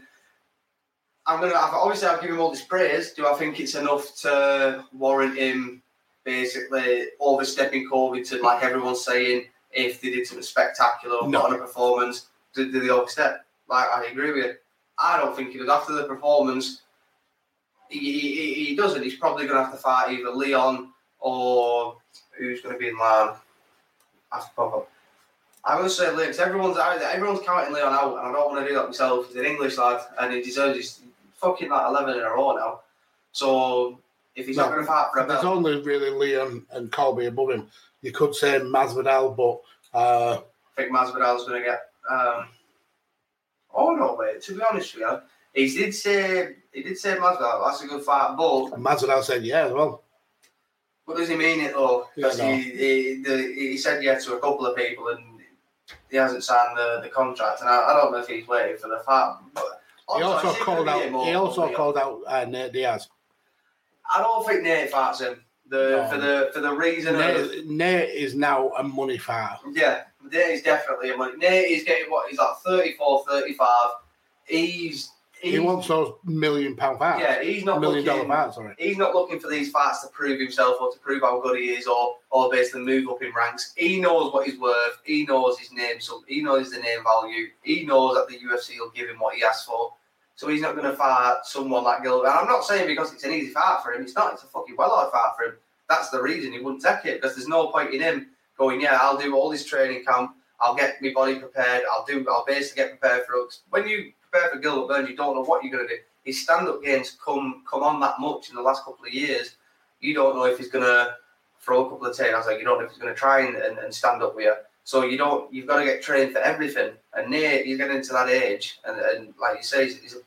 I'm gonna obviously I'll give him all this praise. Do I think it's enough to warrant him basically overstepping Covington, like everyone's saying, if they did something spectacular no. on a performance, did, did they overstep? Like, I agree with you. I don't think he does. After the performance, he, he, he doesn't. He's probably going to have to fight either Leon or who's going to be in line. After I'm going to say Leon because everyone's everyone's counting Leon out, and I don't want to do that myself. He's an English lad, and he deserves his fucking like 11 in a row now. So if he's no, not going to fight for a There's only really Liam and Colby above him. You could say Masvidal, but uh, I think Masvidal's going to get. Um, oh no, wait. To be honest with you, he did say he did say Masvidal. That's a good fight, but and Masvidal said yeah as well. What does he mean it though? Because yeah, no. he, he, the, he said yeah to a couple of people and he hasn't signed the, the contract, and I, I don't know if he's waiting for the fight. But he also called out. He also called out uh, Nate Diaz. I don't think Nate fights him. The no. for the for the reason Nate, of, Nate is now a money fighter. Yeah, Nate is definitely a money. Nate is getting what he's like 34, 35. He's he wants those million pound fights. Yeah, he's not million looking, dollar fights. Sorry, he's not looking for these fights to prove himself or to prove how good he is or or basically move up in ranks. He knows what he's worth. He knows his name. So he knows the name value. He knows that the UFC will give him what he asks for. So he's not going to fight someone like Gilbert. And I'm not saying because it's an easy fight for him. It's not. It's a fucking well hard fight for him. That's the reason he wouldn't take it because there's no point in him going, yeah, I'll do all this training camp. I'll get my body prepared. I'll do. I'll basically get prepared for it. When you prepare for Gilbert Burns, you don't know what you're going to do. His stand-up games come come on that much in the last couple of years. You don't know if he's going to throw a couple of takedowns. Like you don't know if he's going to try and, and, and stand up with you. So you don't. You've got to get trained for everything. And Nate, he's getting into that age, and, and like you say, he's, he's a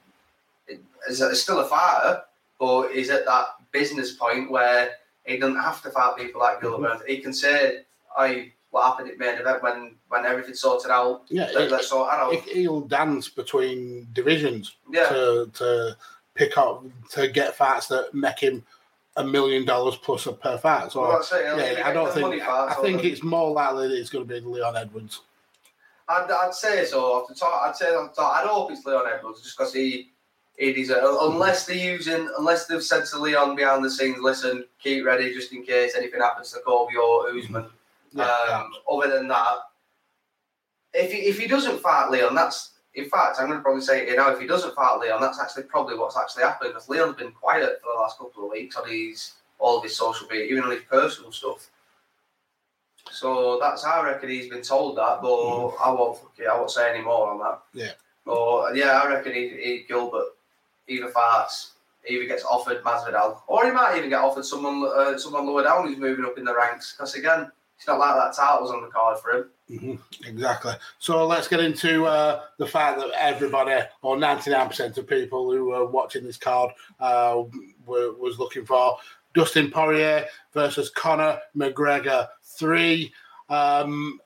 is still a fighter, but he's at that business point where he doesn't have to fight people like Gilbert. Mm-hmm. He can say, "I what happened at main event when when everything's sorted out." Yeah, let, us sort out. He'll dance between divisions yeah. to to pick up to get fights that make him a million dollars plus a plus per fight. So well, yeah, I don't think I think it's more likely that it's going to be Leon Edwards. I'd, I'd say so. Off the top, I'd say off the top, I'd hope it's Leon Edwards just because he he deserves. Unless they're using, unless they've said to Leon behind the scenes, listen, keep ready just in case anything happens to Colby or Usman. Yeah, um, other than that, if he, if he doesn't fight Leon, that's in fact I'm going to probably say you know if he doesn't fight Leon, that's actually probably what's actually happened because Leon's been quiet for the last couple of weeks on his all of his social media, even on his personal stuff. So that's I reckon he's been told that, but mm. I won't I won't say any more on that. Yeah. But yeah, I reckon he, he Gilbert either fights, either gets offered Masvidal, or he might even get offered someone uh, someone lower down who's moving up in the ranks. Because again, it's not like that title's on the card for him. Mm-hmm. Exactly. So let's get into uh, the fact that everybody, or 99% of people who were watching this card, uh, were, was looking for Dustin Poirier versus Conor McGregor 3. Um,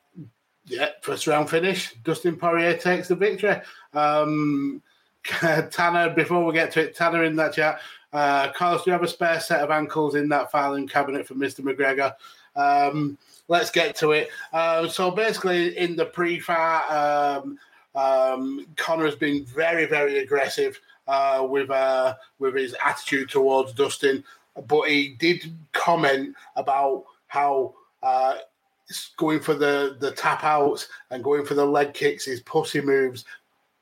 yeah, first round finish. Dustin Poirier takes the victory. Um, Tanner, before we get to it, Tanner in that chat. Uh, Carlos, do you have a spare set of ankles in that filing cabinet for Mr. McGregor? Um, let's get to it. Uh, so basically, in the pre-fight, um, um, Conor has been very, very aggressive uh, with uh, with his attitude towards Dustin, but he did comment about how uh, going for the the tap outs and going for the leg kicks, his pussy moves.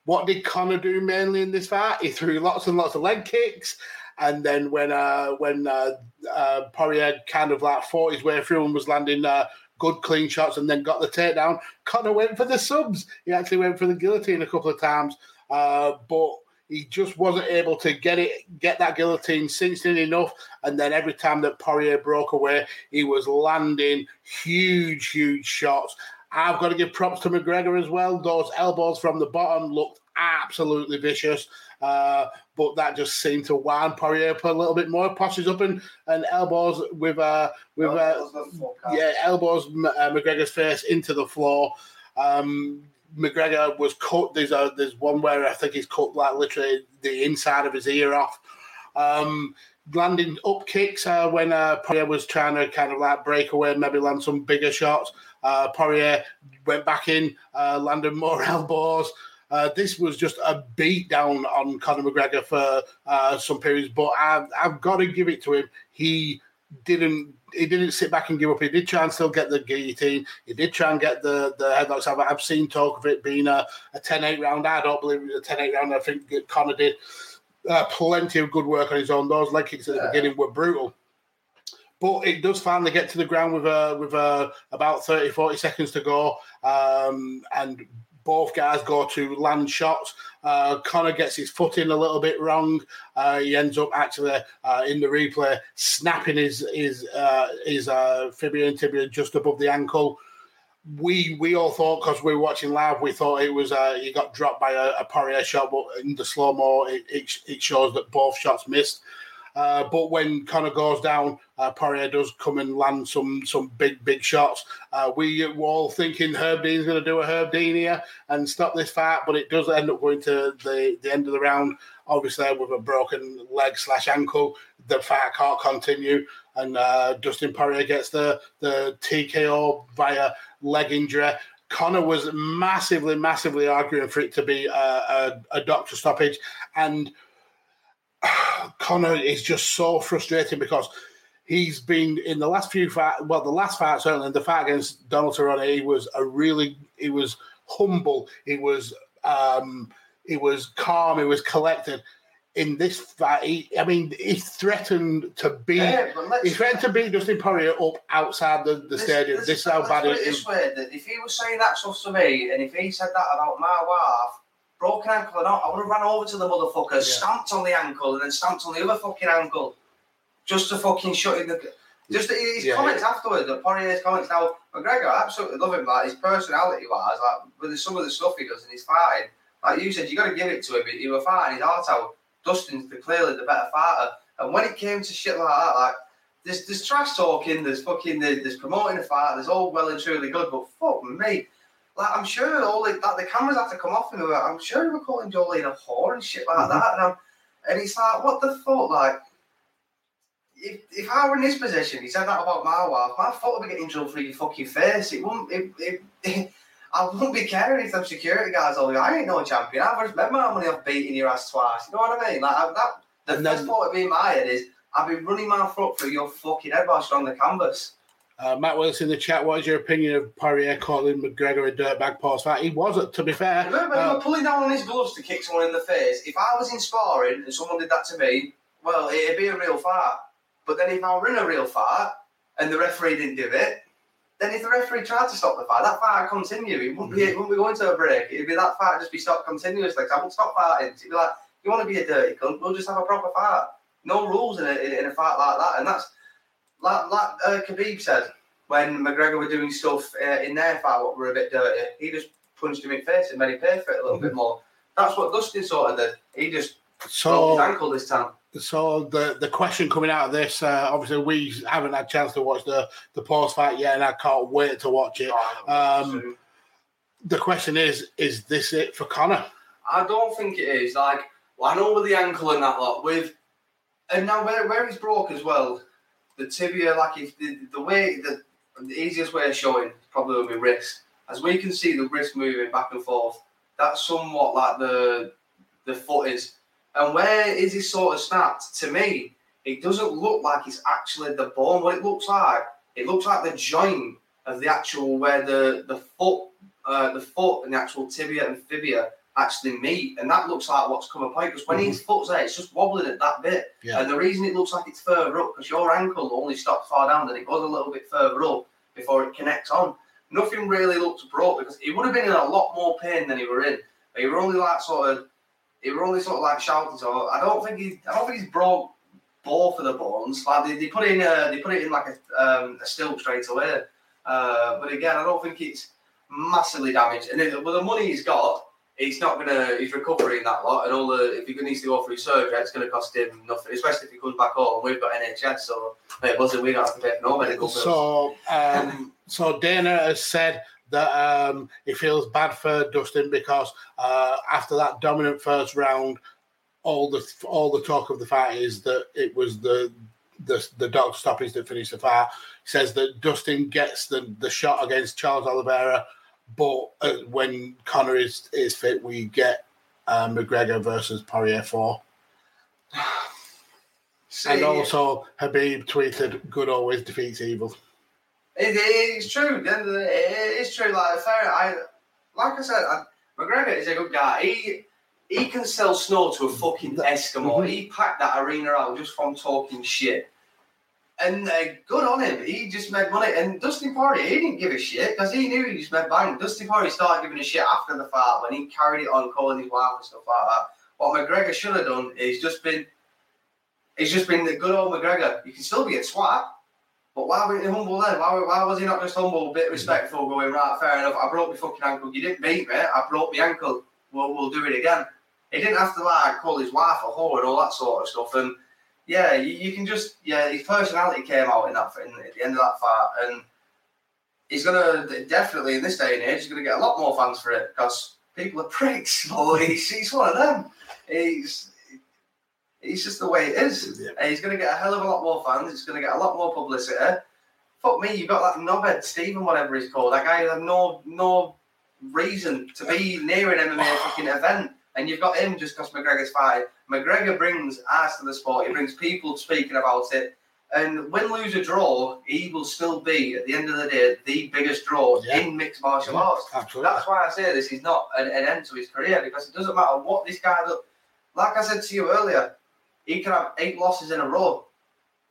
What did Conor do mainly in this fight? He threw lots and lots of leg kicks. And then when uh, when uh, uh, Poirier kind of like fought his way through and was landing uh, good clean shots and then got the takedown, Conor went for the subs. He actually went for the guillotine a couple of times, uh, but he just wasn't able to get it, get that guillotine cinched in enough. And then every time that Poirier broke away, he was landing huge, huge shots. I've got to give props to McGregor as well. Those elbows from the bottom looked absolutely vicious. Uh, but that just seemed to wind Poirier up a little bit more. Pushes up and, and elbows with uh, with uh, yeah elbows uh, McGregor's face into the floor. Um, McGregor was cut. There's a there's one where I think he's cut like literally the inside of his ear off. Um, landing up kicks uh, when uh, Poirier was trying to kind of like break away, maybe land some bigger shots. Uh, Poirier went back in, uh, landed more elbows. Uh, this was just a beat down on Conor McGregor for uh, some periods, but I've, I've got to give it to him. He didn't he didn't sit back and give up. He did try and still get the guillotine. He did try and get the, the headlocks. I've, I've seen talk of it being a, a 10-8 round. I don't believe it was a 10-8 round. I think Conor did uh, plenty of good work on his own. Those leg kicks at the yeah. beginning were brutal. But it does finally get to the ground with uh, with uh, about 30, 40 seconds to go. Um, and both guys go to land shots. Uh, Conor gets his foot in a little bit wrong. Uh, he ends up actually uh, in the replay snapping his his uh, his uh, fibula and tibia just above the ankle. We we all thought because we were watching live, we thought it was uh, he got dropped by a, a Poirier shot, but in the slow mo, it, it, it shows that both shots missed. But when Conor goes down, uh, Poirier does come and land some some big big shots. Uh, we were all thinking Herb Dean's going to do a Herb Dean here and stop this fight, but it does end up going to the the end of the round. Obviously, with a broken leg slash ankle, the fight can't continue, and uh, Dustin Poirier gets the the TKO via leg injury. Conor was massively, massively arguing for it to be a, a, a doctor stoppage, and Conor is just so frustrating because he's been in the last few fight. Well, the last fight certainly, the fight against Donald Cerrone, he was a really, he was humble. He was, um, he was calm. He was collected. In this fight, he, I mean, he threatened to beat. Yeah, he threatened to beat Dustin Poirier up outside the, the stadium. This, is how bad it is. Way, that if he was saying that stuff to me, and if he said that about my wife, broken ankle or not, I would have ran over to the motherfucker, yeah. stamped on the ankle, and then stamped on the other fucking ankle, just to fucking shut in the. Just his yeah, comments yeah. afterwards, the Poirier's comments. Now McGregor, I absolutely love him. Like his personality wise, like with some of the stuff he does and he's fighting. Like you said, you got to give it to him. He was fighting his heart out. Dustin's the, clearly the better fighter. And when it came to shit like that, like there's there's trash talking, there's fucking there's promoting the fight, there's all well and truly good, but fuck me, like I'm sure all the, like, the cameras have to come off him. I'm sure were calling Jolene a whore and shit like mm-hmm. that. And, I'm, and it's like, what the fuck? Like, if, if I were in his position, he said that about my wife, my foot would be getting drilled through your fucking face. It wouldn't. It, it, it, I wouldn't be caring if them security guards all I ain't no champion. I've just made my money off beating your ass twice. You know what I mean? Like that. The and first thought of be in my head is I've been running my foot through your fucking head whilst you're on the canvas. Uh, Matt Willis in the chat. What is your opinion of Poirier calling McGregor a dirtbag post fight? He was, to be fair. Remember, uh, pulling down on his gloves to kick someone in the face. If I was in sparring and someone did that to me, well, it'd be a real fight. But then if I were in a real fight and the referee didn't do it, then if the referee tried to stop the fight, that fight would continue. It wouldn't, be, it wouldn't be going to a break. It'd be that fight just be stopped continuously. I won't stop fighting. It'd be like, you want to be a dirty cunt? We'll just have a proper fight. No rules in a, in a fight like that. And that's like, like uh, Khabib said when McGregor were doing stuff uh, in their fight what were a bit dirty, he just punched him in the face and made him pay for it a little mm-hmm. bit more. That's what Dustin sort of did. He just so, his ankle this time. So the the question coming out of this, uh, obviously we haven't had a chance to watch the the post fight yet, and I can't wait to watch it. Um, the question is: Is this it for Conor? I don't think it is. Like, well, I know with the ankle and that lot, with and now where, where he's broke as well, the tibia, like if the, the way the, the easiest way of showing probably will be wrist. As we can see the wrist moving back and forth, that's somewhat like the the foot is. And where is he sort of snapped? To me, it doesn't look like it's actually the bone. What it looks like, it looks like the joint of the actual where the the foot, uh, the foot and the actual tibia and fibia actually meet, and that looks like what's come apart. Because when mm-hmm. his foot's there, it's just wobbling at that bit, yeah. and the reason it looks like it's further up because your ankle only stops far down, and it goes a little bit further up before it connects on. Nothing really looks broke because he would have been in a lot more pain than he were in. He were only like sort of, he were only sort of like shouting. So I don't think he, I don't think he's broke both of the bones. Like they, they put in, a, they put it in like a, um, a stilp straight away. Uh, but again, I don't think it's massively damaged. And it, with the money he's got, he's not gonna he's recovering that lot and all the if he needs to go through surgery it's gonna cost him nothing especially if he comes back home we've got NHS so it wasn't we don't have to pay for no medical bills. so um, so Dana has said that um, he feels bad for Dustin because uh, after that dominant first round all the all the talk of the fight is that it was the the, the doctor stoppage that finished the fight. He says that Dustin gets the, the shot against Charles Oliveira but uh, when Conor is is fit, we get uh, McGregor versus Poirier four. See, and also Khabib tweeted, "Good always defeats evil." It is true. It is true. Like fair, I like I said, I, McGregor is a good guy. He he can sell snow to a fucking Eskimo. Mm-hmm. He packed that arena out just from talking shit. And uh, good on him. He just made money. And Dustin Poirier, he didn't give a shit because he knew he just made bang. Dustin Poirier started giving a shit after the fight when he carried it on, calling his wife and stuff like that. What McGregor should have done is just been, he's just been the good old McGregor. You can still be a swat, but why were you humble then? Why, why was he not just humble, a bit respectful, going, right, fair enough, I broke my fucking ankle. You didn't beat me, I broke my ankle. We'll, we'll do it again. He didn't have to like call his wife a whore and all that sort of stuff. And yeah, you, you, can just yeah, his personality came out in that in, at the end of that fight, and he's gonna definitely in this day and age he's gonna get a lot more fans for it because people are pricks. But he's, he's one of them. He's he's just the way it is. Yeah. He's gonna get a hell of a lot more fans. He's gonna get a lot more publicity. Fuck me, you've got that knobhead Stephen, whatever he's called. That guy has no no reason to be near an MMA fucking event and you've got him just because McGregor's fighting. McGregor brings eyes to the sport. He brings people speaking about it. And win, lose, or draw, he will still be, at the end of the day, the biggest draw yeah. in mixed martial yeah, arts. Absolutely. That's why I say this is not an, an, end to his career because it doesn't matter what this guy does. Like I said to you earlier, he can have eight losses in a row.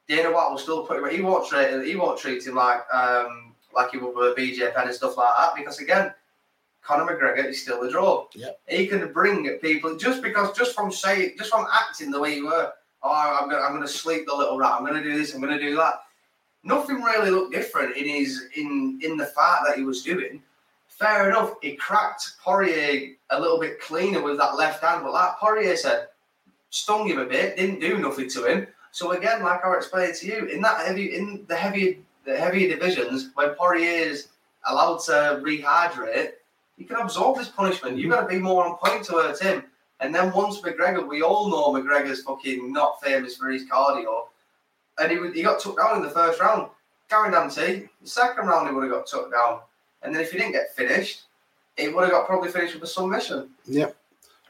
Dana White will still put him. He won't treat. He won't treat him like um, like he would with BJ Penn and stuff like that because again, Conor McGregor is still the draw. Yep. He can bring people just because, just from saying, just from acting the way you were. Oh, I'm gonna, I'm gonna sleep the little rat. I'm gonna do this. I'm gonna do that. Nothing really looked different in his in in the fight that he was doing. Fair enough, he cracked Poirier a little bit cleaner with that left hand, but like Poirier said, stung him a bit, didn't do nothing to him. So again, like I explained to you, in that heavy in the heavy the heavier divisions, when Poirier is allowed to rehydrate, you can absorb this punishment. You've mm-hmm. got to be more on point to hurt him. And then once McGregor, we all know McGregor's fucking not famous for his cardio, and he, he got took down in the first round. Guarantee, the second round he would have got took down, and then if he didn't get finished, he would have got probably finished with a submission. Yep.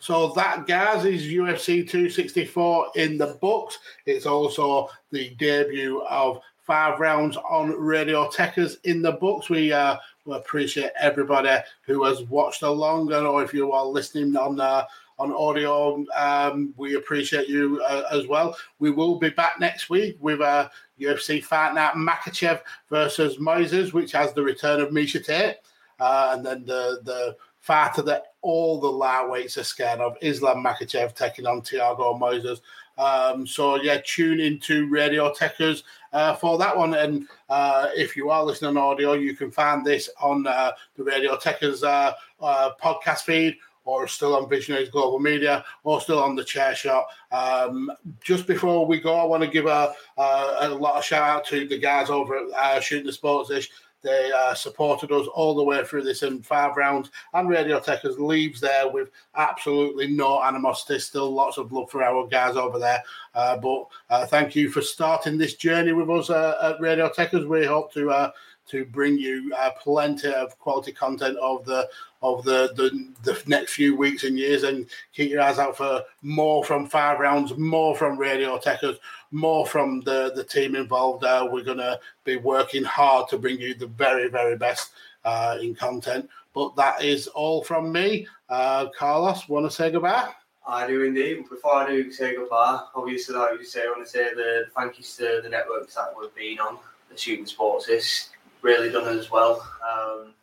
So that guys is UFC 264 in the books. It's also the debut of five rounds on Radio Techers in the books. We uh, we appreciate everybody who has watched along, and or if you are listening on uh, on audio, um, we appreciate you uh, as well. We will be back next week with uh, UFC Fight Night Makhachev versus Moises, which has the return of Miesha Tate, uh, and then the the fighter that all the lightweights are scared of, Islam Makhachev taking on Thiago Moises. Um, so yeah, tune into Radio Techers uh, for that one. And uh, if you are listening on audio, you can find this on uh, the Radio Techers uh, uh, podcast feed. Or still on Visionaries Global Media, or still on the Chair Shot. Um, just before we go, I want to give a, a, a, lot of shout out to the guys over at uh, Shooting the Sports Dish They uh, supported us all the way through this in five rounds, and Radio Techers leaves there with absolutely no animosity. Still lots of love for our guys over there. Uh, but uh, thank you for starting this journey with us uh, at Radio Techers. We hope to uh, to bring you uh, plenty of quality content of the of the, the the next few weeks and years, and keep your eyes out for more from Five Rounds, more from Radio Techers, more from the the team involved. there. we're going to be working hard to bring you the very very best uh, in content. But that is all from me. Uh, Carlos, want to say goodbye? I do indeed. Before I do say goodbye, obviously, like you say, I want to say the thank you to the networks that we've been on, the Shooting Sports. It's really done as well. Um,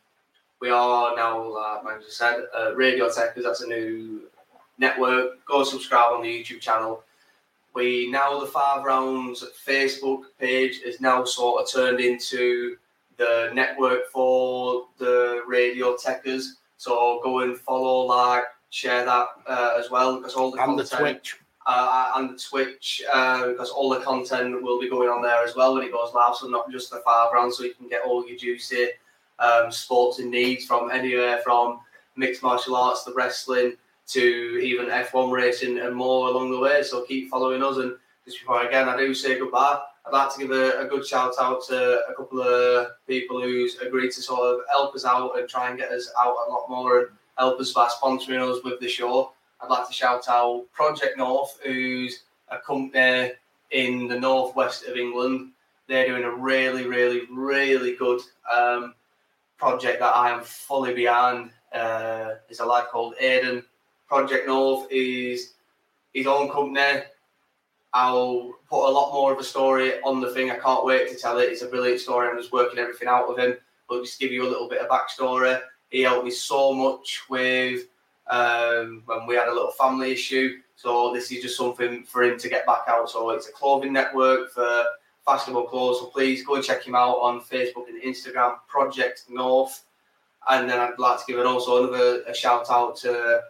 we are now, like Manager said, uh, Radio because That's a new network. Go subscribe on the YouTube channel. We now the Five Rounds Facebook page is now sort of turned into the network for the Radio Techers. So go and follow, like, share that uh, as well because all the and content, the Twitch. uh, and the Twitch uh, because all the content will be going on there as well when it goes live. So not just the five rounds, so you can get all your juicy um, sports and needs from anywhere from mixed martial arts, the wrestling to even F1 racing and more along the way. So keep following us. And just before again, I do say goodbye. I'd like to give a, a good shout out to a couple of people who's agreed to sort of help us out and try and get us out a lot more and help us by sponsoring us with the show. I'd like to shout out Project North, who's a company in the northwest of England. They're doing a really, really, really good um, project that I am fully behind. Uh, it's a lad called Aidan. Project North is his own company. I'll put a lot more of a story on the thing. I can't wait to tell it. It's a brilliant story. I'm just working everything out with him. But just give you a little bit of backstory. He helped me so much with um, when we had a little family issue. So this is just something for him to get back out. So it's a clothing network for fashionable clothes. So please go and check him out on Facebook and Instagram, Project North. And then I'd like to give it also another a shout out to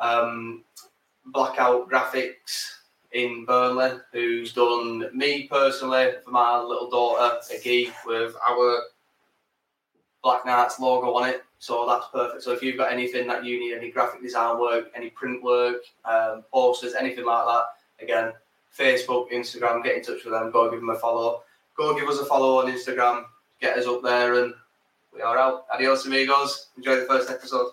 um, Blackout Graphics in Burnley, who's done me personally for my little daughter a geek with our Black Knights logo on it. So that's perfect. So if you've got anything that you need, any graphic design work, any print work, um, posters, anything like that, again, Facebook, Instagram, get in touch with them. Go give them a follow. Go give us a follow on Instagram. Get us up there, and we are out. Adios, amigos. Enjoy the first episode.